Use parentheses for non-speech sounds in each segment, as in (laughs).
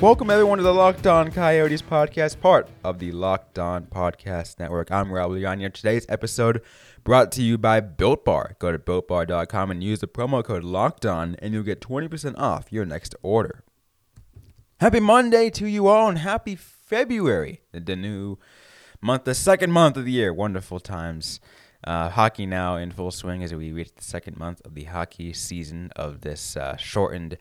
Welcome everyone to the Locked On Coyotes podcast, part of the Locked On Podcast Network. I'm Raul Yanya. Today's episode brought to you by Built Bar. Go to builtbar.com and use the promo code Locked On, and you'll get 20% off your next order. Happy Monday to you all, and happy February, the new month, the second month of the year. Wonderful times. Uh, hockey now in full swing as we reach the second month of the hockey season of this uh, shortened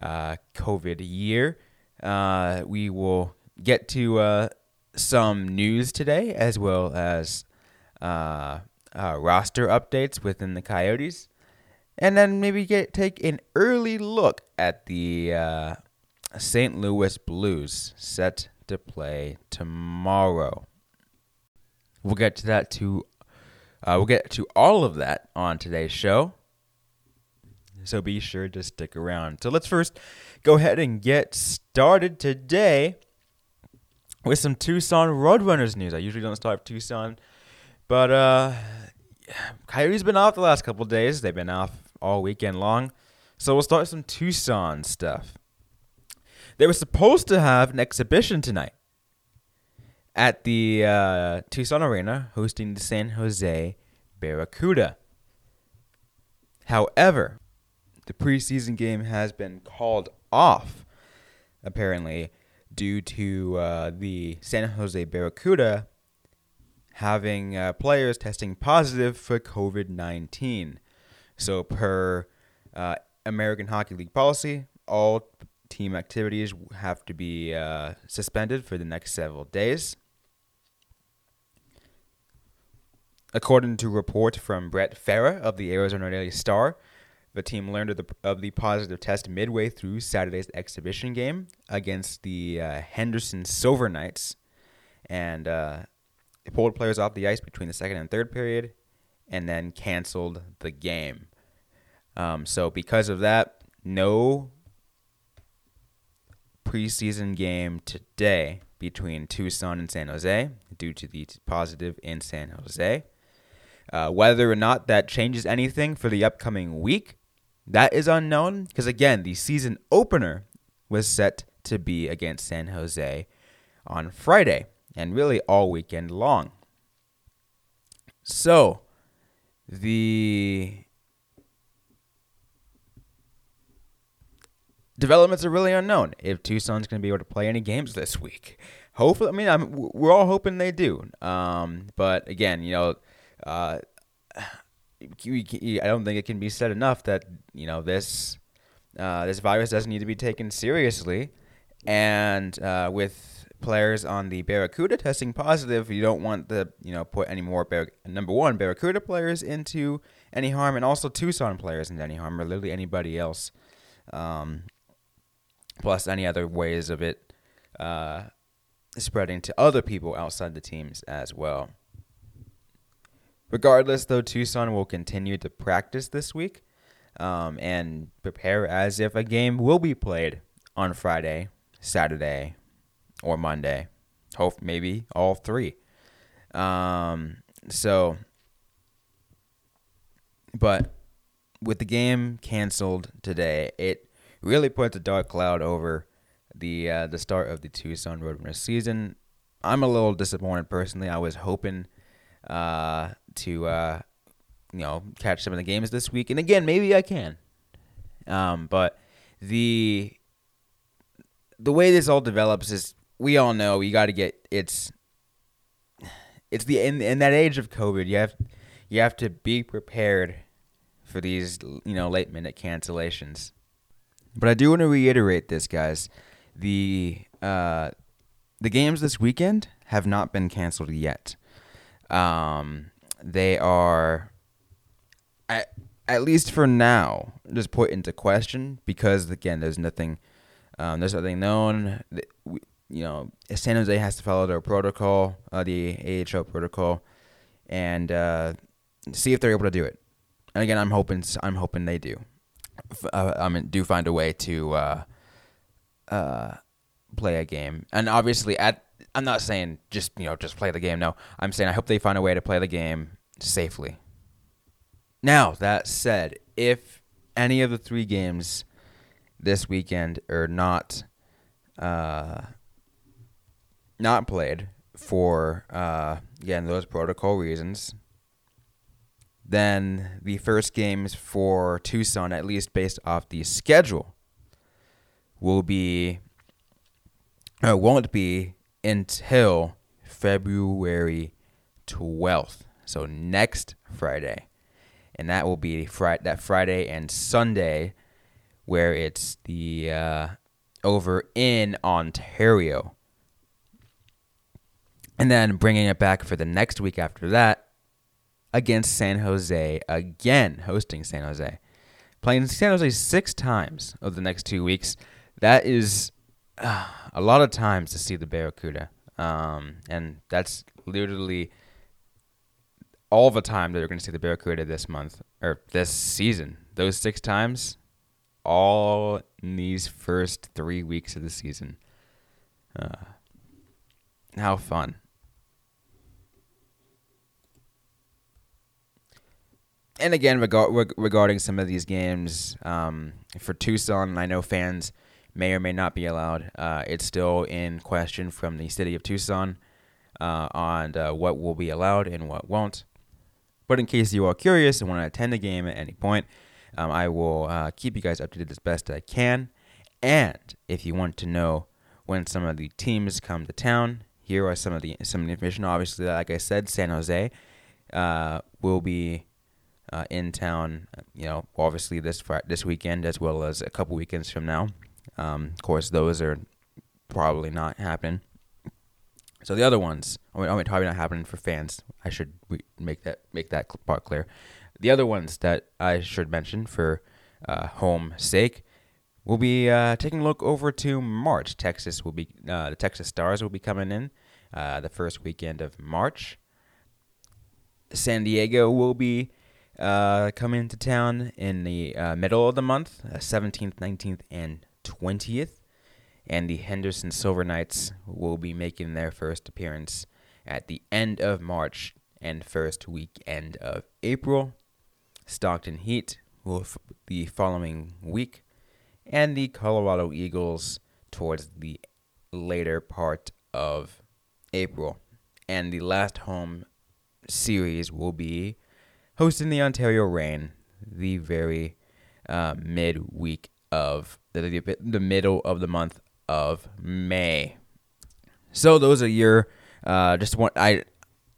uh, COVID year. Uh, we will get to uh, some news today as well as uh, uh, roster updates within the Coyotes. And then maybe get take an early look at the uh, St. Louis Blues set to play tomorrow. We'll get to that too. we'll get to all of that on today's show so be sure to stick around. So let's first go ahead and get started today with some Tucson Roadrunners news. I usually don't start with Tucson, but uh, Coyotes been off the last couple days. They've been off all weekend long, so we'll start with some Tucson stuff. They were supposed to have an exhibition tonight at the uh, Tucson Arena, hosting the San Jose Barracuda. However, the preseason game has been called off, apparently, due to uh, the San Jose Barracuda having uh, players testing positive for COVID 19. So, per uh, American Hockey League policy, all team activities have to be uh, suspended for the next several days. According to a report from Brett Fera of the Arizona Daily Star, the team learned of the, of the positive test midway through Saturday's exhibition game against the uh, Henderson Silver Knights, and uh, pulled players off the ice between the second and third period, and then canceled the game. Um, so because of that, no preseason game today between Tucson and San Jose due to the positive in San Jose. Uh, whether or not that changes anything for the upcoming week, that is unknown because, again, the season opener was set to be against San Jose on Friday and really all weekend long. So, the developments are really unknown. If Tucson's going to be able to play any games this week, hopefully, I mean, I'm, we're all hoping they do. Um, but again, you know, uh, I don't think it can be said enough that you know this uh, this virus doesn't need to be taken seriously, and uh, with players on the Barracuda testing positive, you don't want the you know put any more Bar- number one Barracuda players into any harm, and also Tucson players into any harm, or literally anybody else, um, plus any other ways of it uh, spreading to other people outside the teams as well. Regardless, though, Tucson will continue to practice this week um, and prepare as if a game will be played on Friday, Saturday, or Monday. Hope maybe all three. Um, so, but with the game canceled today, it really puts a dark cloud over the uh, the start of the Tucson Roadrunners season. I'm a little disappointed personally. I was hoping uh, to uh, you know catch some of the games this week. And again, maybe I can. Um, but the the way this all develops is we all know you got to get it's it's the in in that age of COVID you have you have to be prepared for these you know late minute cancellations. But I do want to reiterate this, guys. The uh, the games this weekend have not been canceled yet. Um, they are, at, at least for now, just put into question because again, there's nothing, um, there's nothing known. we, You know, San Jose has to follow their protocol, uh, the AHL protocol, and uh, see if they're able to do it. And again, I'm hoping I'm hoping they do. Uh, I mean, do find a way to uh, uh, play a game. And obviously, at I'm not saying just you know just play the game. No, I'm saying I hope they find a way to play the game safely. Now that said, if any of the three games this weekend are not uh, not played for uh, again those protocol reasons, then the first games for Tucson, at least based off the schedule, will be or won't be until February 12th. So next Friday. And that will be Friday, that Friday and Sunday where it's the uh, over in Ontario. And then bringing it back for the next week after that against San Jose again, hosting San Jose. Playing San Jose six times over the next two weeks. That is uh, a lot of times to see the Barracuda. Um, and that's literally all the time that you're going to see the Barracuda this month or this season. Those six times, all in these first three weeks of the season. Uh, how fun. And again, regarding some of these games um, for Tucson, I know fans may or may not be allowed. Uh, it's still in question from the city of Tucson uh, on uh, what will be allowed and what won't. But in case you are curious and want to attend a game at any point, um, I will uh, keep you guys updated as best I can. And if you want to know when some of the teams come to town, here are some of the some of the information. Obviously, like I said, San Jose uh, will be uh, in town. You know, obviously this this weekend as well as a couple weekends from now. Um, of course, those are probably not happening. So the other ones, I mean, I mean, probably not happening for fans. I should make that make that part clear. The other ones that I should mention for uh, home sake we'll be uh, taking a look over to March. Texas will be uh, the Texas Stars will be coming in uh, the first weekend of March. San Diego will be uh, coming to town in the uh, middle of the month, seventeenth, nineteenth, and twentieth and the Henderson Silver Knights will be making their first appearance at the end of March and first weekend of April. Stockton Heat will the following week, and the Colorado Eagles towards the later part of April. And the last home series will be hosting the Ontario Reign the very uh, midweek of the, the, middle of the month of May. So those are your uh, just want I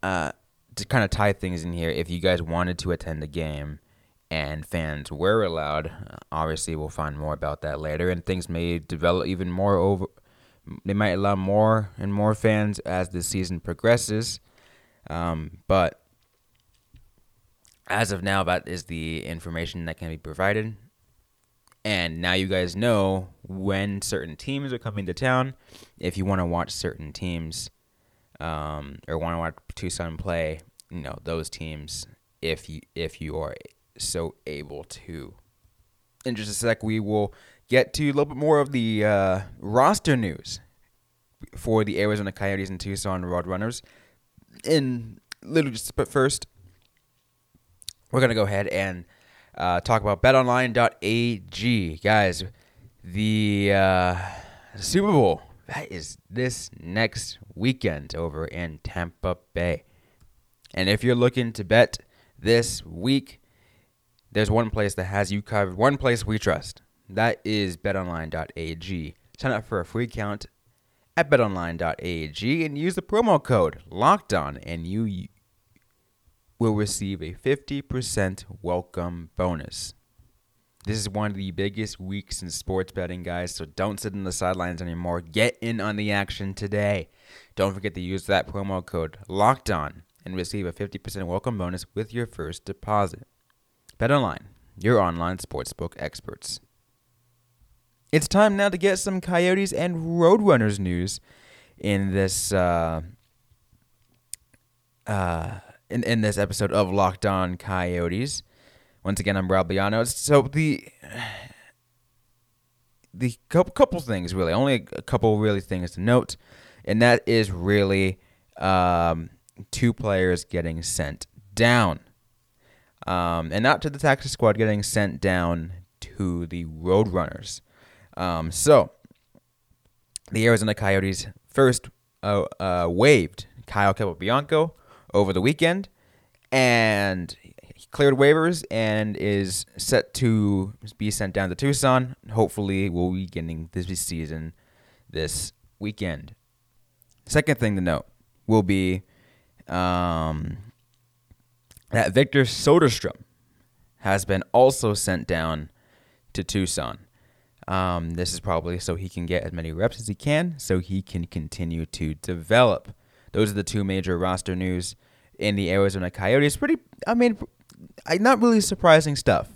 uh, to kind of tie things in here. If you guys wanted to attend the game and fans were allowed, obviously we'll find more about that later, and things may develop even more over. They might allow more and more fans as the season progresses, um, but as of now, that is the information that can be provided. And now you guys know when certain teams are coming to town. If you want to watch certain teams um, or want to watch Tucson play, you know those teams. If you if you are so able to. In just a sec, we will get to a little bit more of the uh, roster news for the Arizona Coyotes and Tucson Roadrunners. In literally just but first, we're gonna go ahead and uh, talk about betonline.ag. Guys, the uh, Super Bowl, that is this next weekend over in Tampa Bay. And if you're looking to bet this week, there's one place that has you covered, one place we trust. That is betonline.ag. Sign up for a free account at betonline.ag and use the promo code locked on and you will receive a 50% welcome bonus. This is one of the biggest weeks in sports betting, guys, so don't sit on the sidelines anymore. Get in on the action today. Don't forget to use that promo code locked on and receive a 50% welcome bonus with your first deposit. Bet online, your online sportsbook experts. It's time now to get some Coyotes and Roadrunners news in this uh, uh, in in this episode of Locked On Coyotes. Once again, I'm Rob Liano. So the the couple couple things really, only a couple really things to note, and that is really um, two players getting sent down, um, and not to the taxi squad, getting sent down to the Roadrunners. Um, so the Arizona Coyotes first uh, uh, waived Kyle Capobianco over the weekend, and he cleared waivers and is set to be sent down to Tucson. Hopefully, we'll be getting this season this weekend. Second thing to note will be um, that Victor Soderstrom has been also sent down to Tucson. Um, this is probably so he can get as many reps as he can, so he can continue to develop. Those are the two major roster news in the Arizona Coyotes. Pretty, I mean, not really surprising stuff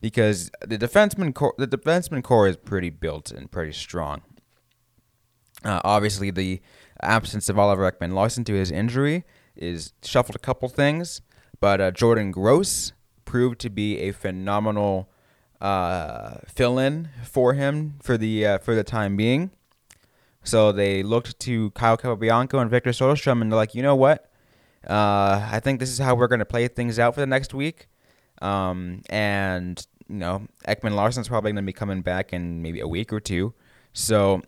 because the defenseman core, the defenseman core is pretty built and pretty strong. Uh, obviously, the absence of Oliver Ekman Larsson to his injury is shuffled a couple things, but uh, Jordan Gross proved to be a phenomenal uh, fill in for him for the uh, for the time being. So they looked to Kyle Capobianco and Victor Soderstrom, and they're like, you know what? Uh, I think this is how we're going to play things out for the next week. Um, and you know, Ekman Larsson's probably going to be coming back in maybe a week or two. So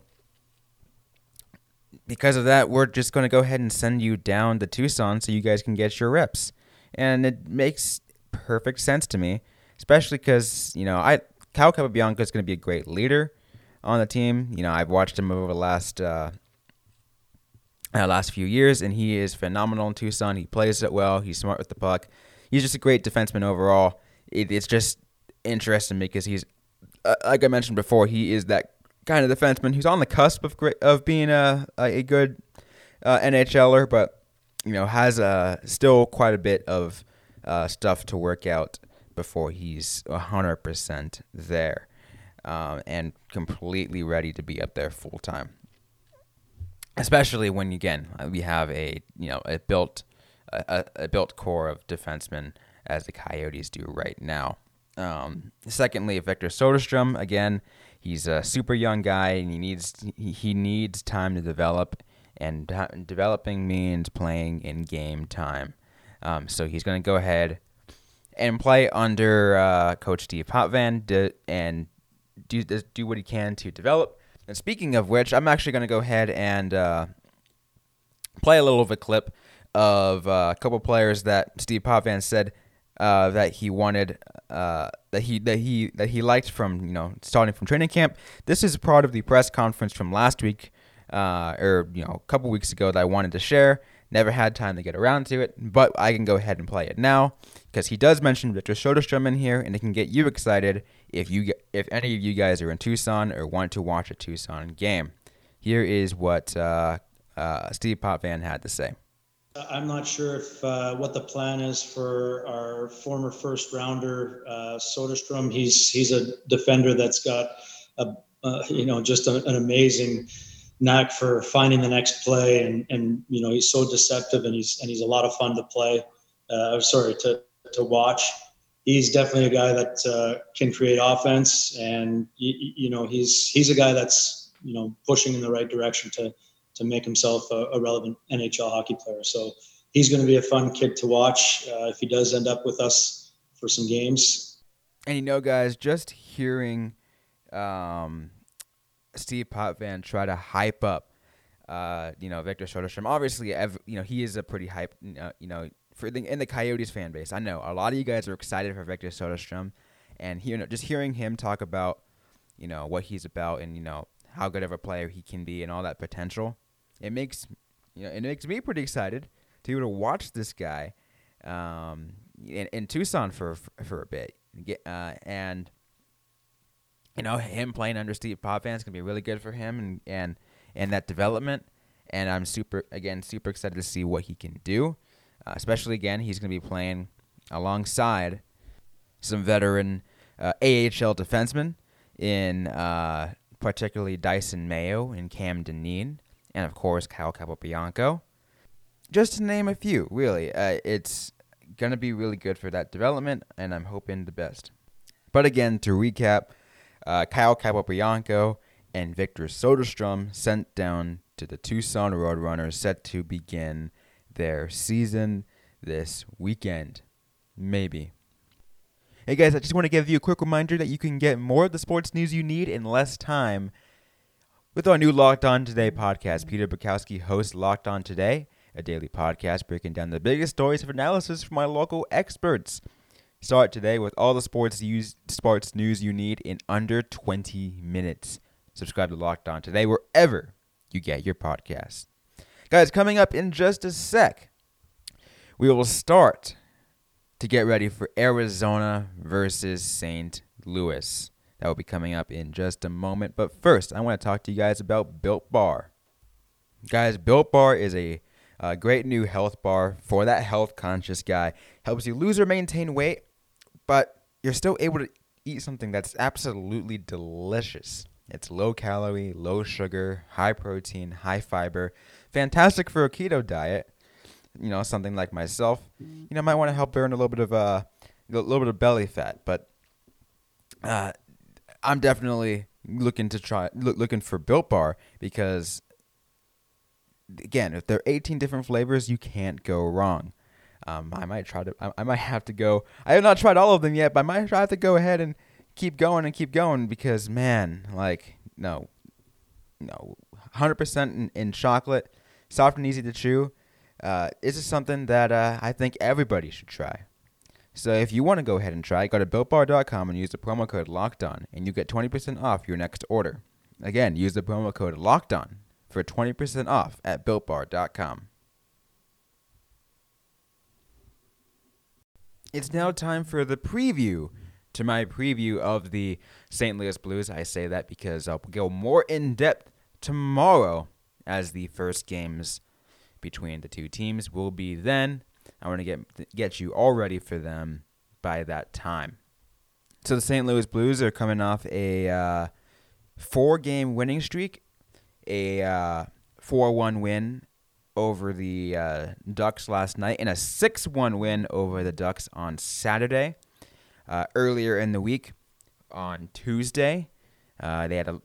because of that, we're just going to go ahead and send you down to Tucson so you guys can get your reps. And it makes perfect sense to me especially because you know I Cal Capobianco is going to be a great leader on the team. You know I've watched him over the last uh, uh, last few years, and he is phenomenal in Tucson. He plays it well. He's smart with the puck. He's just a great defenseman overall. It, it's just interesting because he's uh, like I mentioned before, he is that kind of defenseman who's on the cusp of great, of being a a good uh, NHLer, but you know has uh, still quite a bit of uh, stuff to work out before he's 100% there um, and completely ready to be up there full time. Especially when again we have a you know a built a, a built core of defensemen as the Coyotes do right now. Um, secondly, Victor Soderstrom again, he's a super young guy and he needs he needs time to develop, and developing means playing in game time. Um, so he's going to go ahead and play under uh, Coach Steve Potvin and do do what he can to develop. And speaking of which, I'm actually going to go ahead and uh, play a little of a clip of uh, a couple players that Steve Potvin said uh, that he wanted uh, that he that he that he liked from you know starting from training camp. This is part of the press conference from last week uh, or you know a couple weeks ago that I wanted to share. Never had time to get around to it, but I can go ahead and play it now because he does mention Victor Soderstrom in here, and it can get you excited if you if any of you guys are in Tucson or want to watch a Tucson game. Here is what uh, uh, Steve Potvin had to say. I'm not sure if uh, what the plan is for our former first rounder uh, Soderstrom. He's he's a defender that's got a you know just a, an amazing knack for finding the next play, and and you know he's so deceptive, and he's and he's a lot of fun to play. Uh, sorry to to watch. He's definitely a guy that uh, can create offense, and you, you, know he's he's a guy that's you know pushing in the right direction to to make himself a, a relevant NHL hockey player. So he's going to be a fun kid to watch uh, if he does end up with us for some games. And you know, guys, just hearing um, Steve Potvin try to hype up, uh, you know, Victor Soderstrom. Obviously, you know, he is a pretty hype, you know, for the in the Coyotes fan base. I know a lot of you guys are excited for Victor Soderstrom, and he, you know, just hearing him talk about, you know, what he's about and you know how good of a player he can be and all that potential, it makes, you know, it makes me pretty excited to be able to watch this guy, um, in, in Tucson for for a bit, uh, and you know, him playing under Steve Potvin is gonna be really good for him and and and that development. And I'm super again super excited to see what he can do. Uh, especially again, he's gonna be playing alongside some veteran uh, AHL defensemen in uh, particularly Dysin Mayo and Cam Dineen, and of course Kyle Capobianco. just to name a few, really. Uh, it's going to be really good for that development, and I'm hoping the best. But again, to recap, uh, Kyle Capobianco and Victor Soderstrom sent down to the Tucson Roadrunners set to begin their season this weekend. Maybe. Hey guys, I just want to give you a quick reminder that you can get more of the sports news you need in less time with our new Locked On Today podcast. Peter Bukowski hosts Locked On Today, a daily podcast breaking down the biggest stories of analysis from my local experts. Start today with all the sports use, sports news you need in under 20 minutes. Subscribe to Locked On Today wherever you get your podcasts. Guys, coming up in just a sec, we will start to get ready for Arizona versus St. Louis. That will be coming up in just a moment. But first, I want to talk to you guys about Built Bar. Guys, Built Bar is a, a great new health bar for that health conscious guy. Helps you lose or maintain weight, but you're still able to eat something that's absolutely delicious. It's low calorie, low sugar, high protein, high fiber. Fantastic for a keto diet. You know, something like myself. You know, might want to help burn a little bit of uh, a little bit of belly fat, but uh, I'm definitely looking to try look, looking for Built Bar because again, if there are 18 different flavors, you can't go wrong. Um, I might try to. I, I, might have to go. I have not tried all of them yet, but I might have to go ahead and keep going and keep going because man, like no, no, hundred percent in, in chocolate, soft and easy to chew. Uh, this is something that uh, I think everybody should try. So if you want to go ahead and try, go to builtbar.com and use the promo code Locked On, and you get twenty percent off your next order. Again, use the promo code Locked On for twenty percent off at builtbar.com. It's now time for the preview to my preview of the St. Louis Blues. I say that because I'll go more in depth tomorrow as the first games between the two teams will be then. I want to get get you all ready for them by that time. So the St. Louis Blues are coming off a uh, four-game winning streak, a uh, four-one win over the uh, Ducks last night, and a six-one win over the Ducks on Saturday. Uh, earlier in the week, on Tuesday, uh, they had a,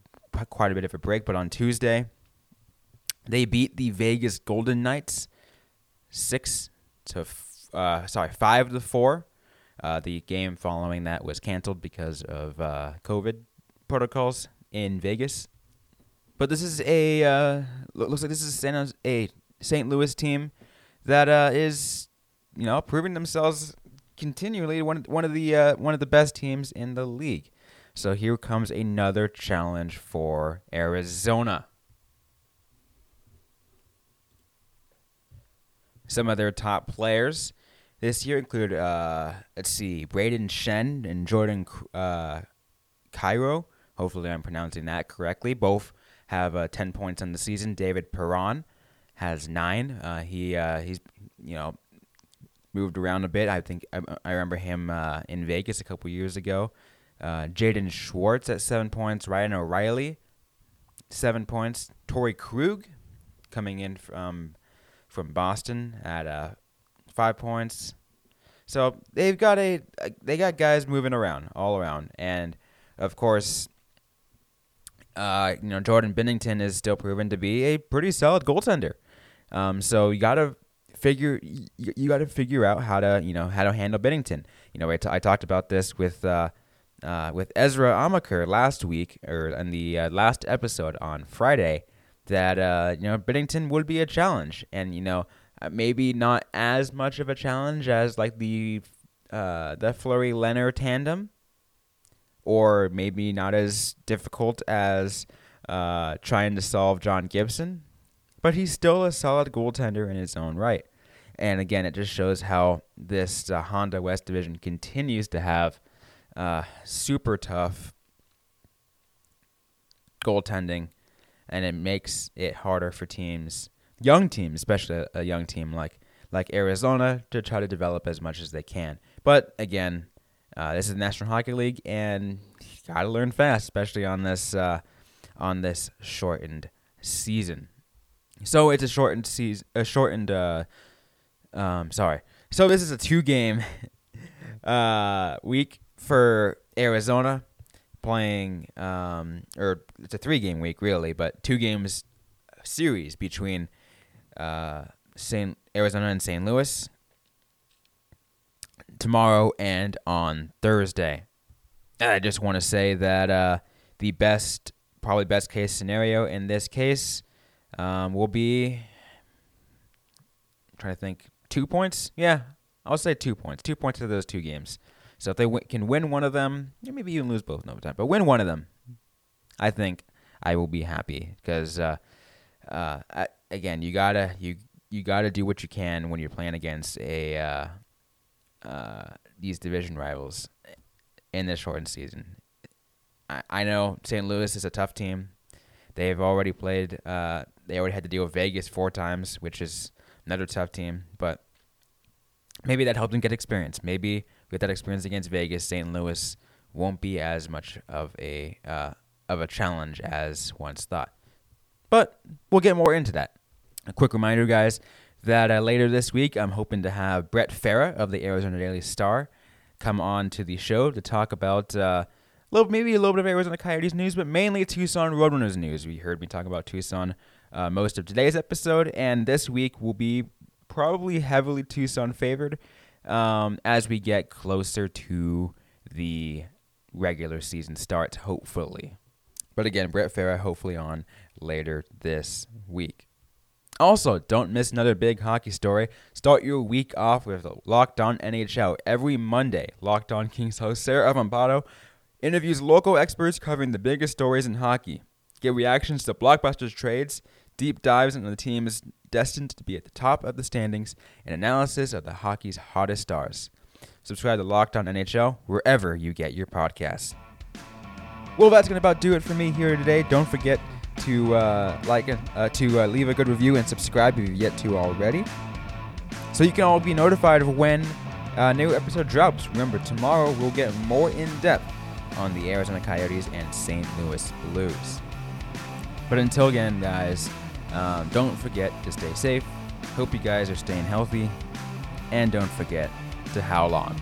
quite a bit of a break, but on Tuesday, they beat the Vegas Golden Knights six to f- uh, sorry five to four. Uh, the game following that was canceled because of uh, COVID protocols in Vegas. But this is a uh, looks like this is a St. Louis team that uh, is you know proving themselves continually one one of the uh, one of the best teams in the league. So here comes another challenge for Arizona. Some of their top players this year include uh, let's see, Brayden Schenn and Jordan uh, Kyrou. Hopefully, I'm pronouncing that correctly. Both have uh, 10 points on the season. David Perron has nine. Uh, he uh, he's you know moved around a bit. I think I, I remember him uh, in Vegas a couple years ago. Uh, Jaden Schwartz at seven points. Ryan O'Reilly, seven points. Torey Krug, coming in from from Boston at uh, five points. So they've got a they got guys moving around all around, and of course, uh, you know Jordan Binnington is still proven to be a pretty solid goaltender. Um, so you gotta figure you, you got to figure out how to you know how to handle Binnington. You know, I, t- I talked about this with uh, uh, with Ezra Amaker last week or in the uh, last episode on Friday that uh, you know Binnington would be a challenge, and you know uh, maybe not as much of a challenge as like the uh, the Fleury Lehner tandem, or maybe not as difficult as uh, trying to solve John Gibson but he's still a solid goaltender in his own right. And again, it just shows how this uh, Honda West division continues to have uh, super tough goaltending, and it makes it harder for teams, young teams, especially a young team like like Arizona, to try to develop as much as they can. But again, uh, this is the National Hockey League, and you got to learn fast, especially on this uh, on this shortened season. So it's a shortened season, a shortened. Uh, um, sorry. So this is a two-game (laughs) uh, week for Arizona playing, um, or it's a three-game week really, but two games series between uh, Saint Arizona and St. Louis tomorrow and on Thursday. I just want to say that uh, the best, probably best case scenario in this case um, will be. I'm trying to think, two points. Yeah, I'll say two points. Two points to those two games. So if they w- can win one of them, maybe even lose both in overtime, but win one of them, I think I will be happy because, uh, uh, I, again, you gotta you you gotta do what you can when you're playing against a uh, uh, these division rivals in this shortened season. I, I know St. Louis is a tough team. They've already played. Uh, they already had to deal with Vegas four times, which is another tough team. But maybe that helped them get experience. Maybe with that experience against Vegas, St. Louis won't be as much of a uh, of a challenge as once thought. But we'll get more into that. A quick reminder, guys, that uh, later this week I'm hoping to have Brett Fera of the Arizona Daily Star come on to the show to talk about uh, little, maybe a little bit of Arizona Coyotes news, but mainly Tucson Roadrunners news. We heard me talk about Tucson uh, most of today's episode, and this week will be probably heavily Tucson favored um, as we get closer to the regular season start, hopefully. But again, Brett Fera hopefully on later this week. Also, don't miss another big hockey story. Start your week off with Locked On NHL. Every Monday, Locked On Kings host Sarah Avampato interviews local experts covering the biggest stories in hockey. Get reactions to blockbusters trades, deep dives into the teams destined to be at the top of the standings, and analysis of the hockey's hottest stars. Subscribe to Locked On NHL wherever you get your podcasts. Well, that's going to about do it for me here today. Don't forget to uh, like uh, to uh, leave a good review and subscribe if you've yet to already, so you can all be notified of when a new episode drops. Remember, tomorrow we'll get more in depth on the Arizona Coyotes and St. Louis Blues. But until again, guys, um, don't forget to stay safe. Hope you guys are staying healthy, and don't forget to howl long.